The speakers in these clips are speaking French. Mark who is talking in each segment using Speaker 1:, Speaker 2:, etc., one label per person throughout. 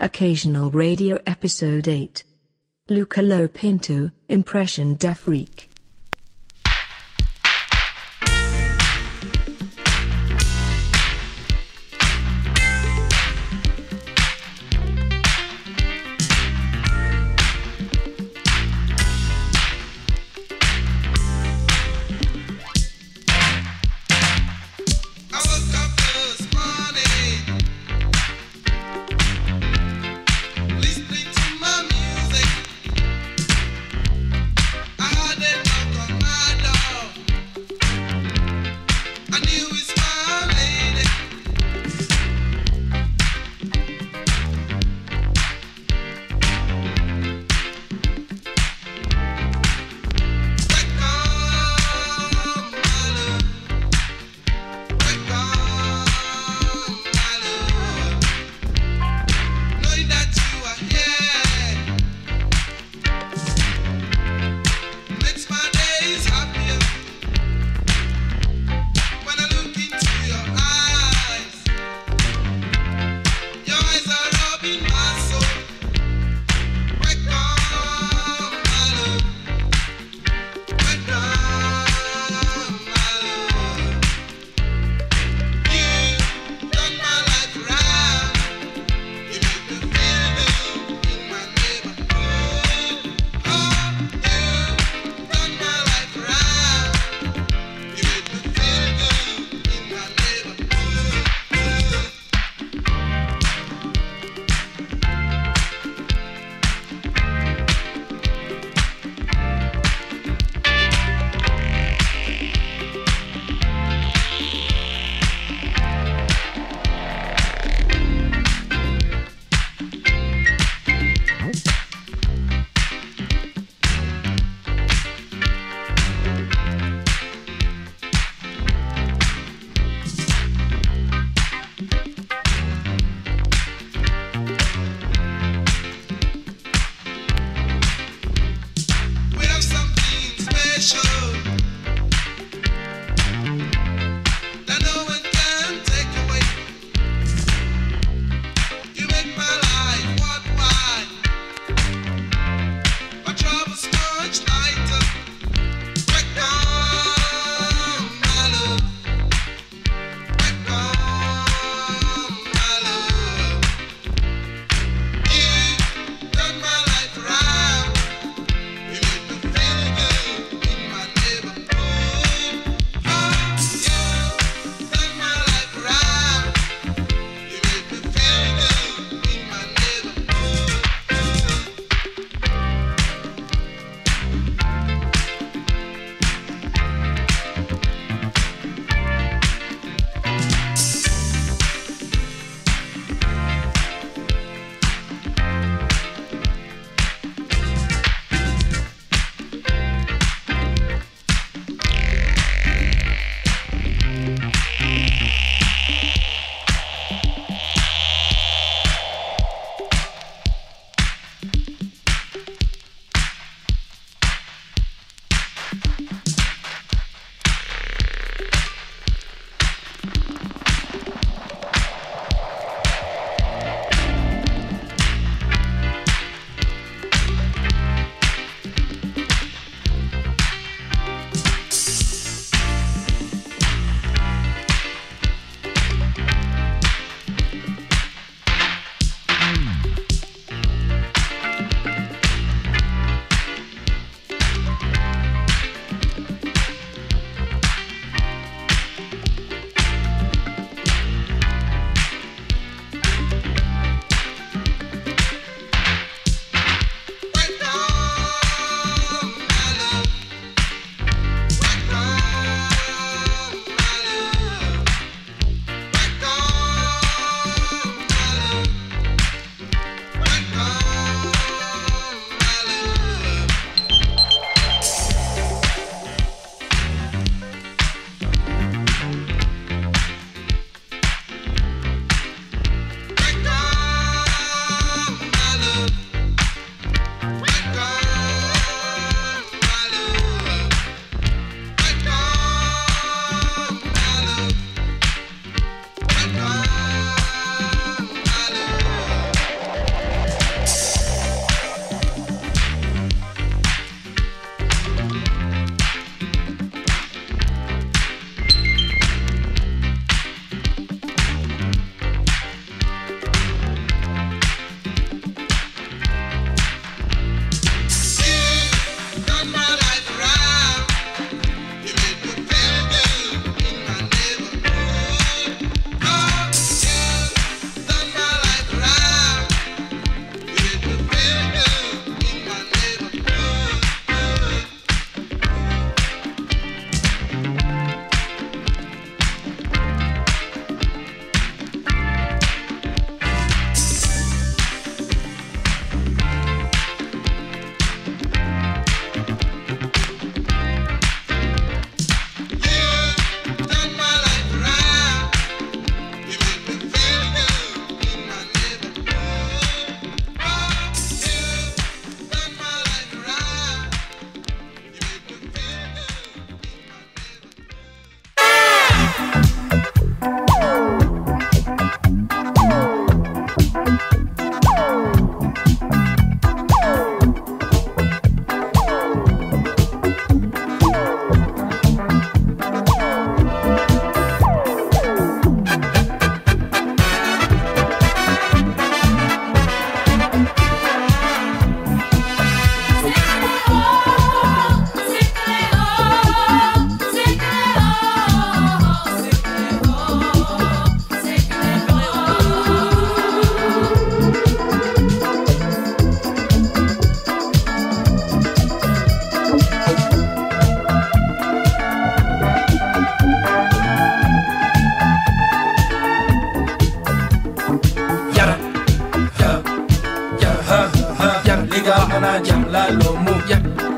Speaker 1: Occasional Radio Episode 8. Luca Lopinto, Impression Freak.
Speaker 2: Mana jam la lo mu
Speaker 3: Yeah,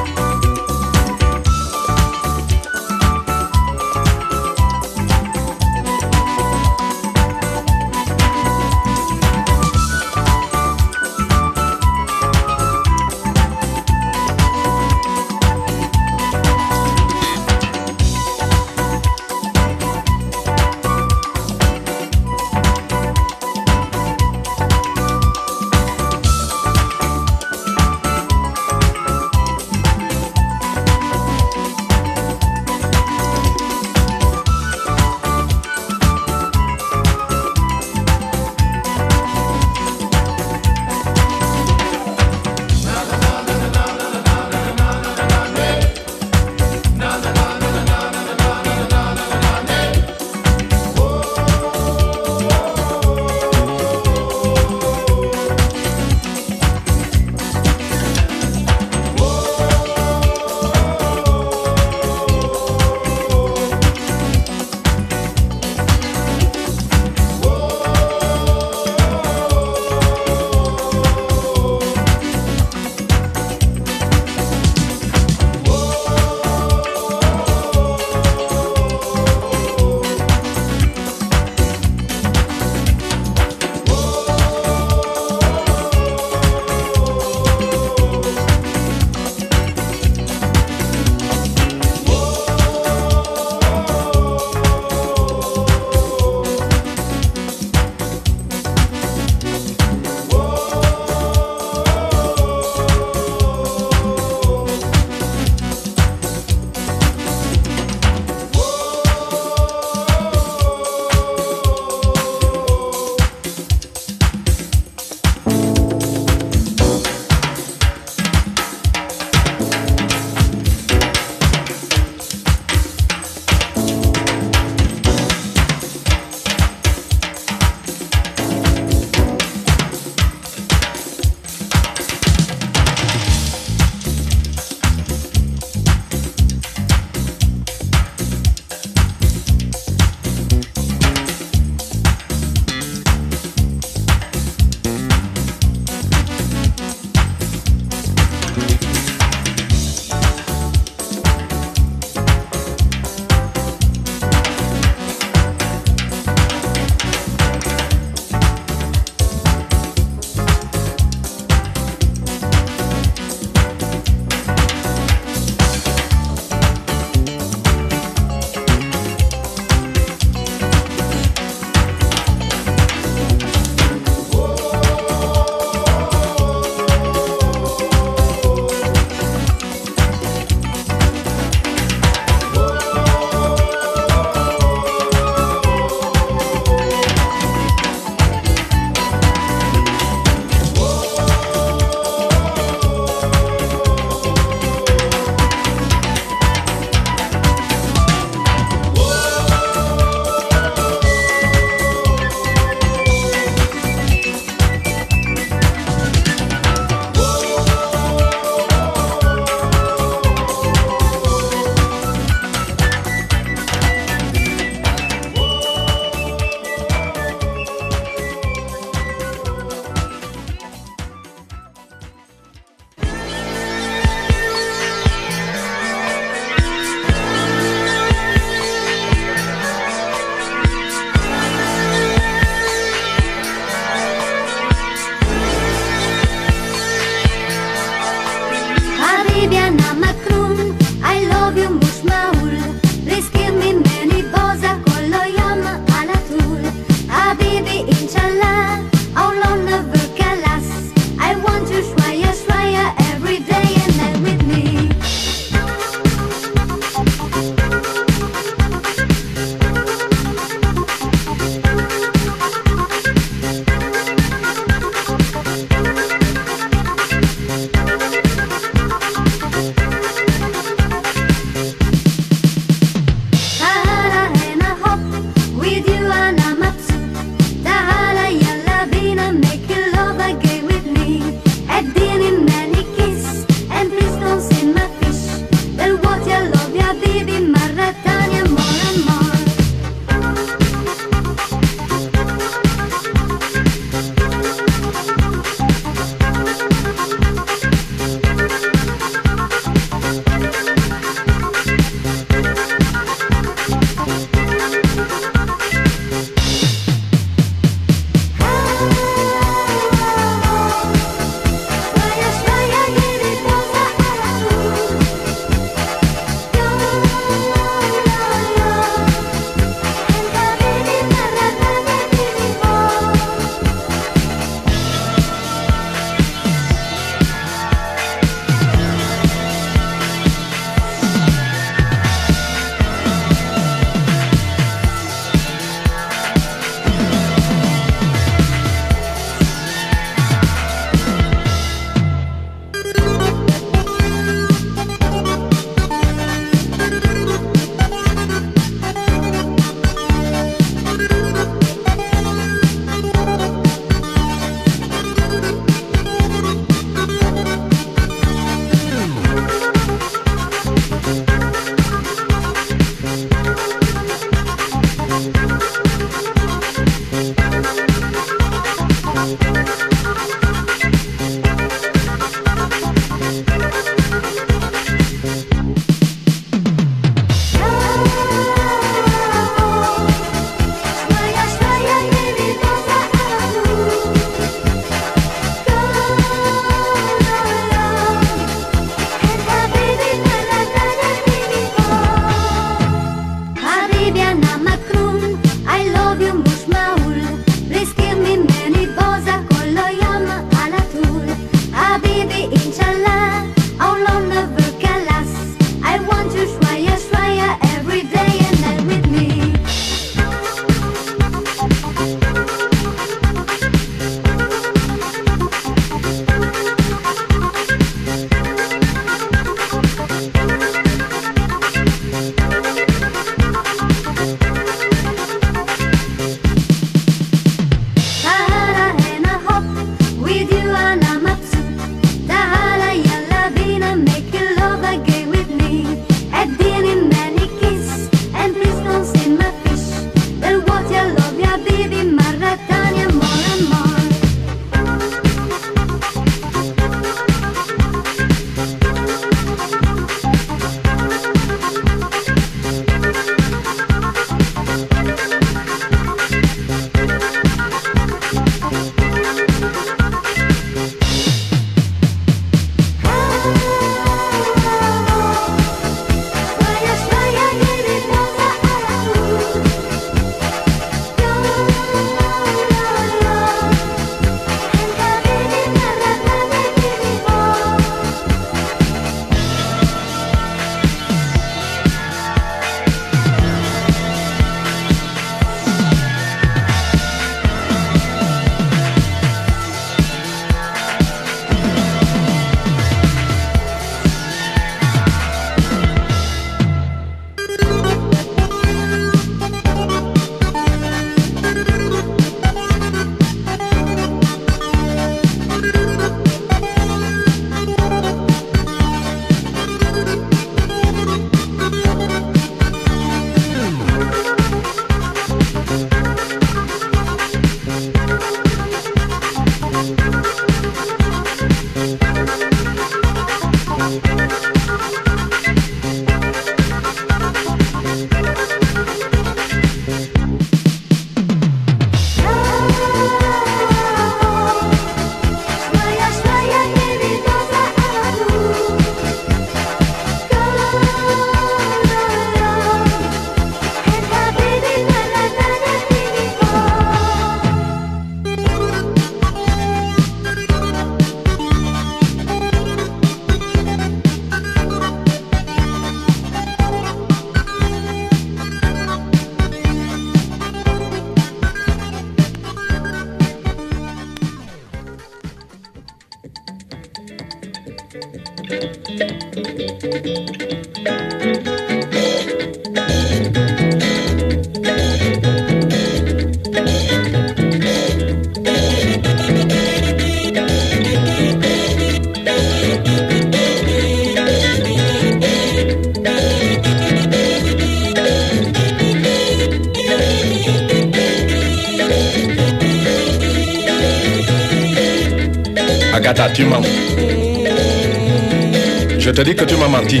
Speaker 4: te dis que tu m'as menti.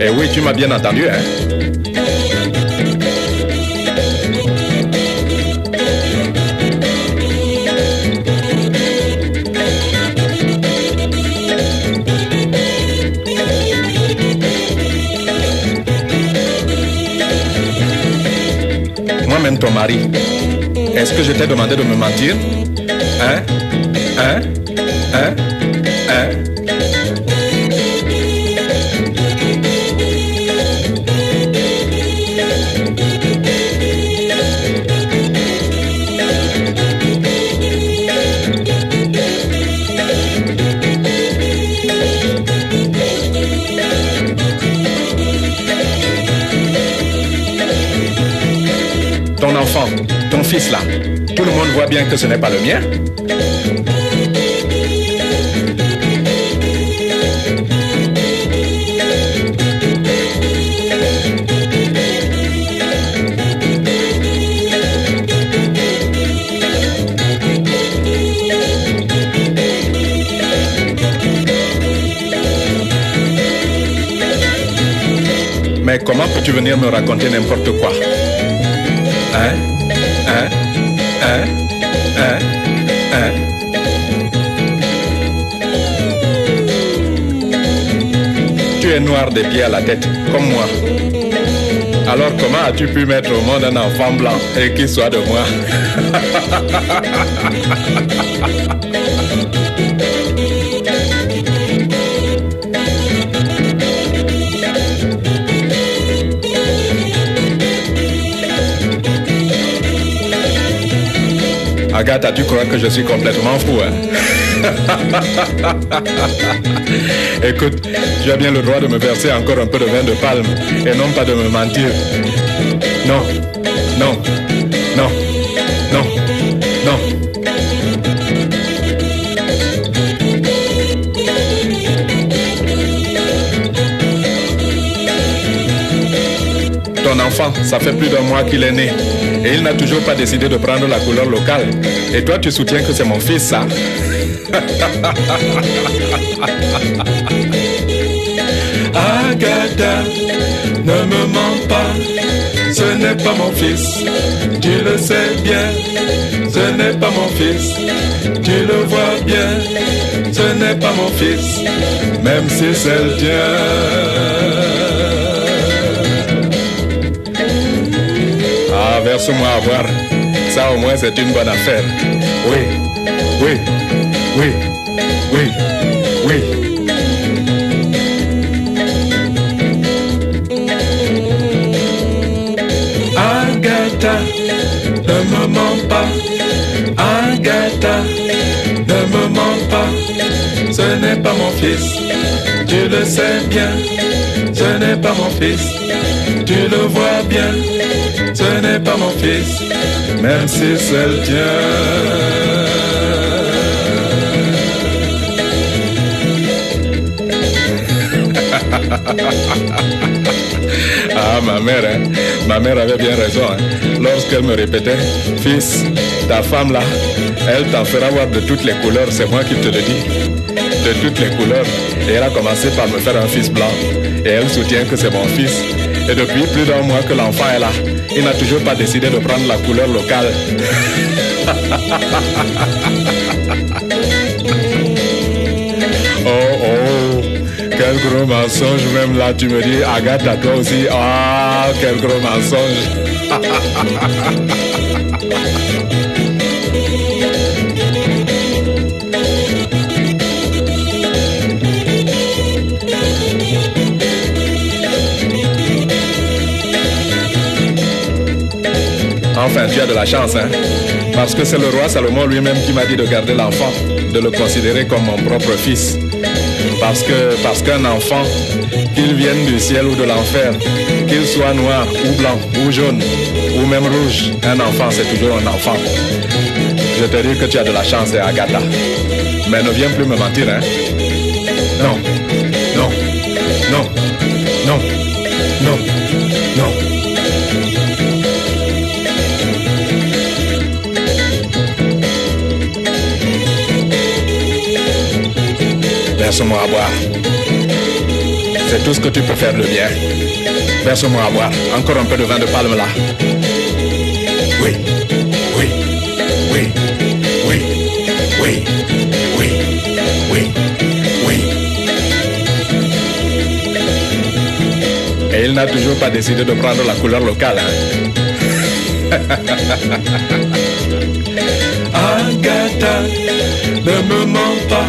Speaker 4: Et oui, tu m'as bien entendu, hein. Moi-même, ton mari, est-ce que je t'ai demandé de me mentir? Hein? Hein? Hein? Hein? Tout le monde voit bien que ce n'est pas le mien. Mais comment peux-tu venir me raconter n'importe quoi? Hein? Hein Hein Tu es noir des pieds à la tête, comme moi. Alors comment as-tu pu mettre au monde un enfant blanc et qu'il soit de moi? Agatha, tu crois que je suis complètement fou, hein? Écoute, tu as bien le droit de me verser encore un peu de vin de palme et non pas de me mentir. Non, non, non, non, non. Ton enfant, ça fait plus d'un mois qu'il est né. Et il n'a toujours pas décidé de prendre la couleur locale. Et toi, tu soutiens que c'est mon fils, ça Agatha, ne me mens pas, ce n'est pas mon fils. Tu le sais bien, ce n'est pas mon fils. Tu le vois bien, ce n'est pas mon fils, même si c'est le tien. Verse-moi à voir. Ça au moins c'est une bonne affaire. Oui, oui, oui, oui, oui. Agatha, ne me mens pas. Agatha, ne me mens pas. Ce n'est pas mon fils. Tu le sais bien. Ce n'est pas mon fils. Tu le vois bien. Ce n'est pas mon fils. Même si c'est le tien. Ah, ma mère, hein. ma mère avait bien raison. hein. Lorsqu'elle me répétait, fils, ta femme là, elle t'en fera voir de toutes les couleurs, c'est moi qui te le dis. De toutes les couleurs. Et elle a commencé par me faire un fils blanc. Et elle soutient que c'est mon fils. Et depuis plus d'un mois que l'enfant est là, il n'a toujours pas décidé de prendre la couleur locale. Oh oh, quel gros mensonge même là, tu me dis, Agathe, toi aussi, ah, quel gros mensonge. Enfin, tu as de la chance, hein. Parce que c'est le roi Salomon lui-même qui m'a dit de garder l'enfant, de le considérer comme mon propre fils. Parce que qu'un enfant, qu'il vienne du ciel ou de l'enfer, qu'il soit noir ou blanc ou jaune ou même rouge, un enfant c'est toujours un enfant. Je te dis que tu as de la chance, eh, Agatha. Mais ne viens plus me mentir, hein. Non, non, non, non, non, non. Verse-moi à boire. C'est tout ce que tu peux faire de bien. Verse-moi à boire. Encore un peu de vin de palme là. Oui, oui, oui, oui, oui, oui, oui, oui. Et il n'a toujours pas décidé de prendre la couleur locale. Hein? Agatha, ne me mens pas.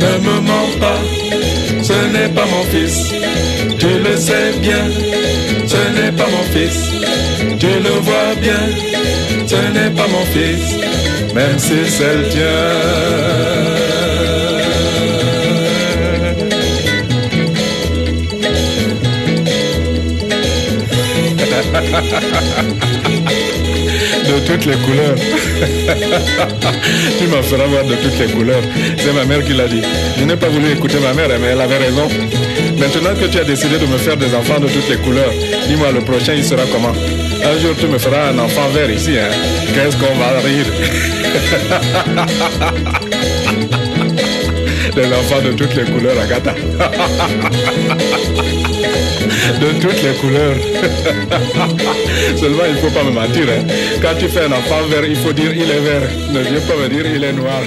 Speaker 4: Ne me mens pas. Ce n'est pas mon fils, tu le sais bien. Ce n'est pas mon fils, tu le vois bien. Ce n'est pas mon fils, même si c'est le tien. de toutes les couleurs. tu m'en feras voir de toutes les couleurs. C'est ma mère qui l'a dit. Je n'ai pas voulu écouter ma mère, mais elle avait raison. Maintenant que tu as décidé de me faire des enfants de toutes les couleurs, dis-moi le prochain il sera comment? Un jour tu me feras un enfant vert ici, hein Qu'est-ce qu'on va rire? Des enfants de toutes les couleurs, Agatha. de toutes les couleurs. Seulement, il ne faut pas me mentir. Hein. Quand tu fais un enfant vert, il faut dire il est vert. Ne viens pas me dire il est noir.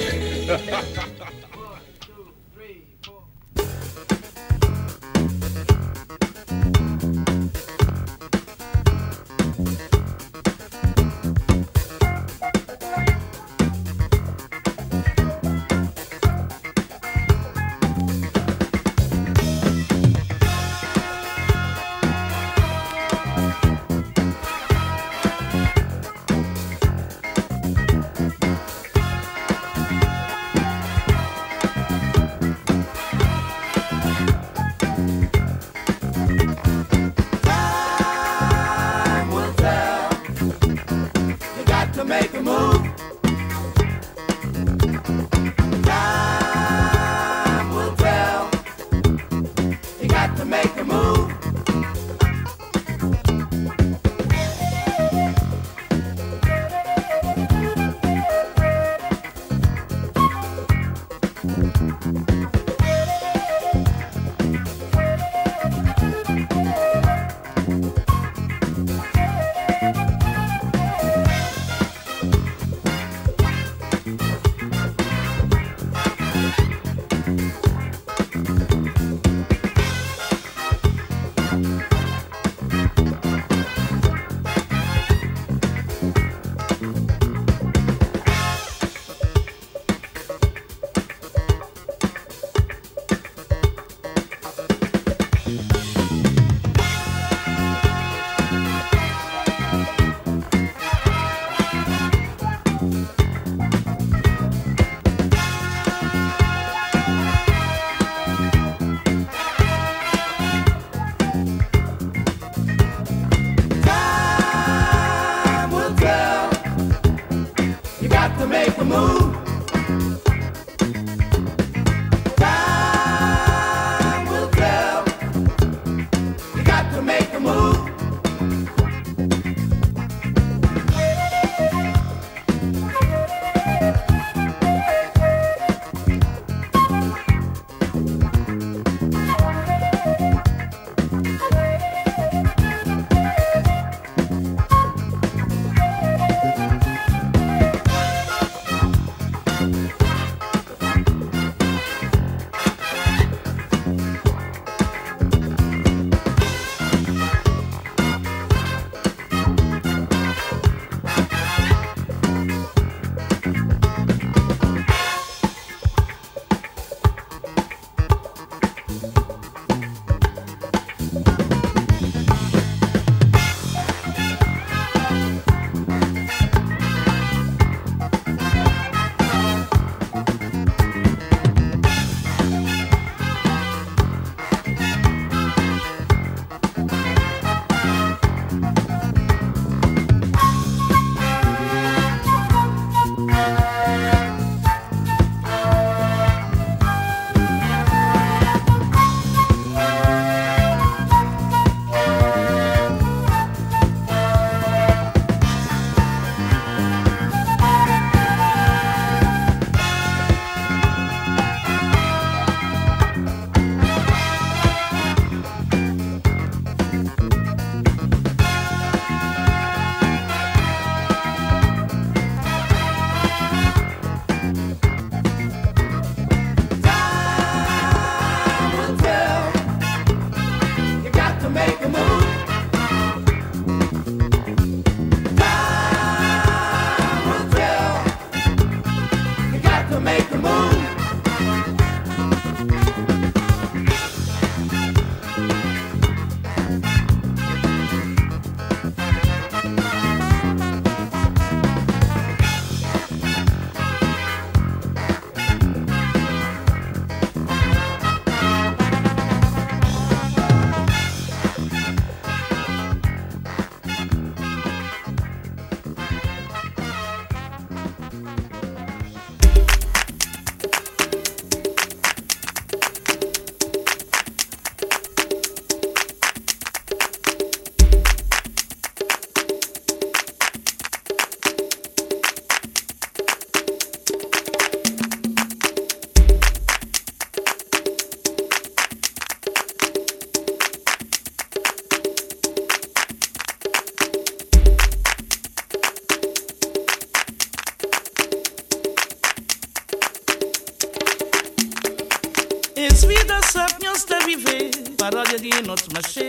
Speaker 2: sapnyo stavive Parodia di not mache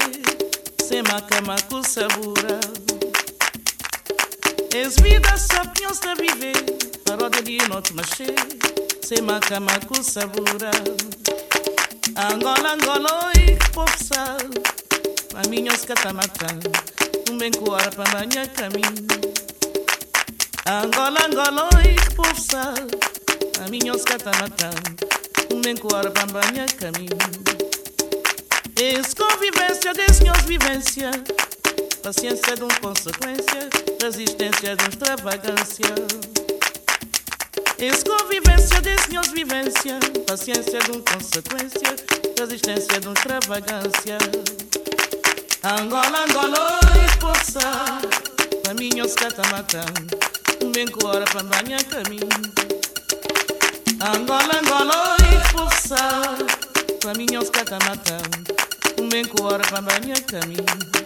Speaker 2: sema kama kusabura
Speaker 5: Esvida sapnyo stavive Parodia di not mache sema kama sabura. Angola Angola e popsa Paminhos catamata tá Tumben kuara pambanya caminho. Angola Angola a popsa Paminhos catamata mencuar bambanha caminho. Desconvivência, dessenhores vivência, paciência de um consequência, resistência de um extravagância. Desconvivência, dessenhores vivência, paciência de um consequência, resistência de um extravagância. Angola, Angola, esforça, caminhos catamacã, para bambanha caminho. Angola, Angola, expulsar Faminha aos catamatão O menco ora para banho caminho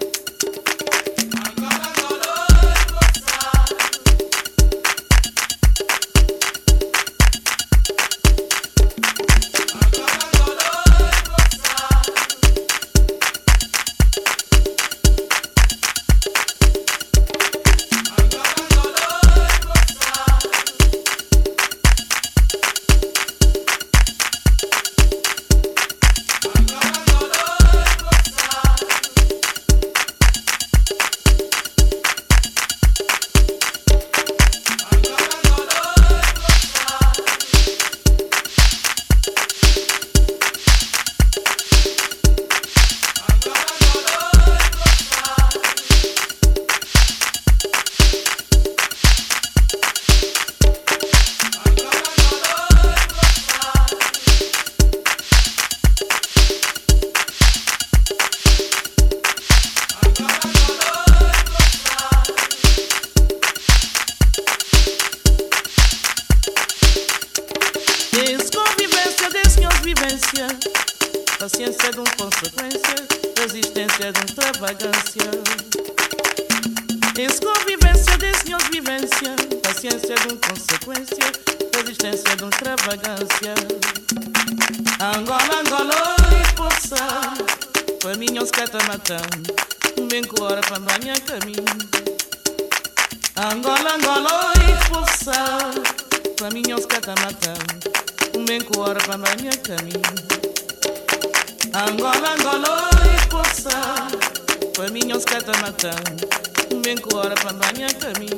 Speaker 5: i'm cora pra banha caminho.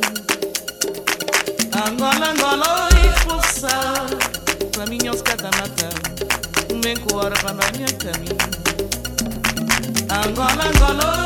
Speaker 5: Angola, Angola, expulsar, pra mim os catamatã, vem cora pra banha caminho. Angola, Angola,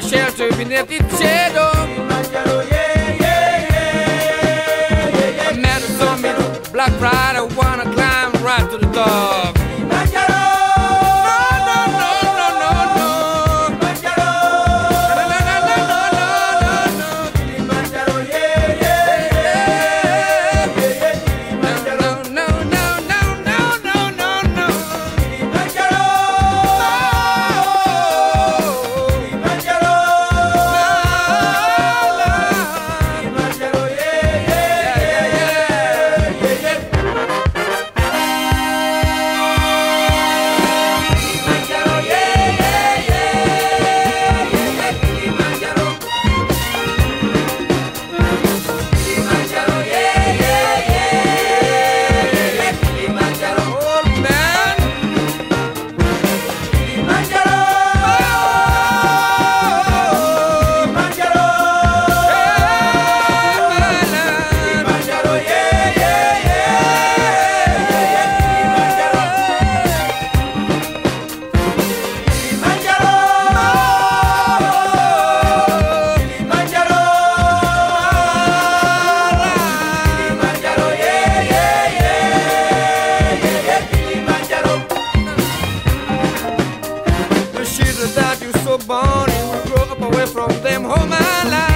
Speaker 6: shelter beneath its shadow. born and we grow up away from them all my life.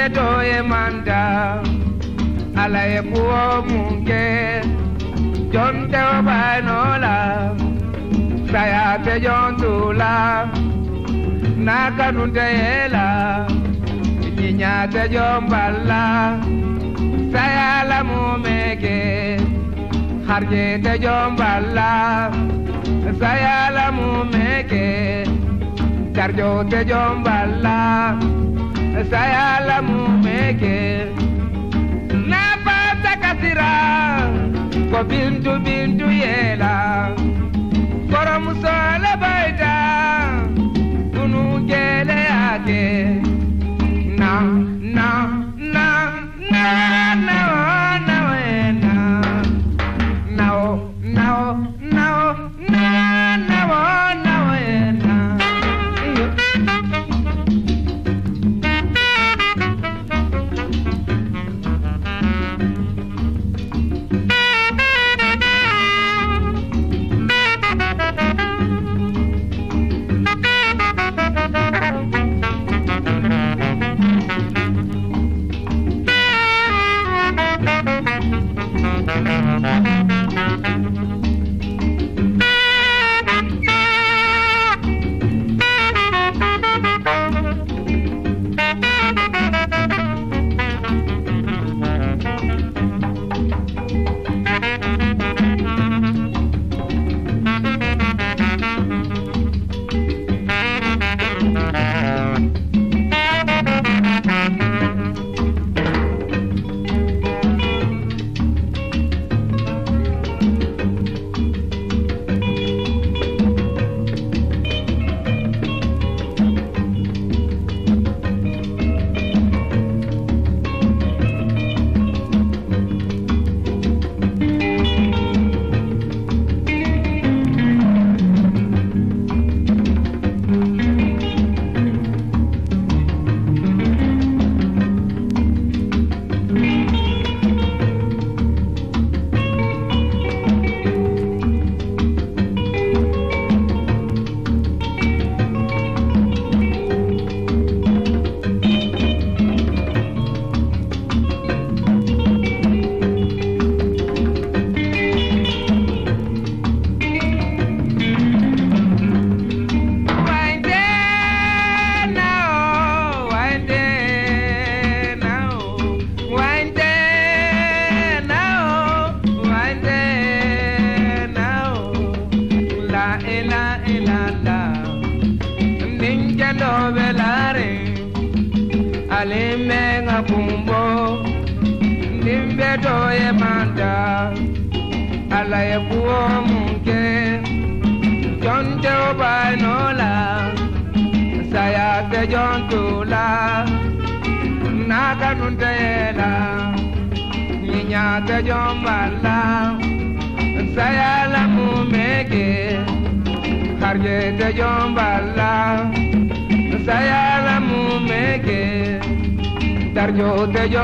Speaker 7: munge doye manda ala ye kuwo munge jonte o banola saya te jontula naka nunte yela nyinya te jombala saya la mumeke harje te jombala saya la mumeke darjo te jombala sayalamu meke napata kasira ko bintu bintu yela koromuso labaita kunu gele yake na na na na na na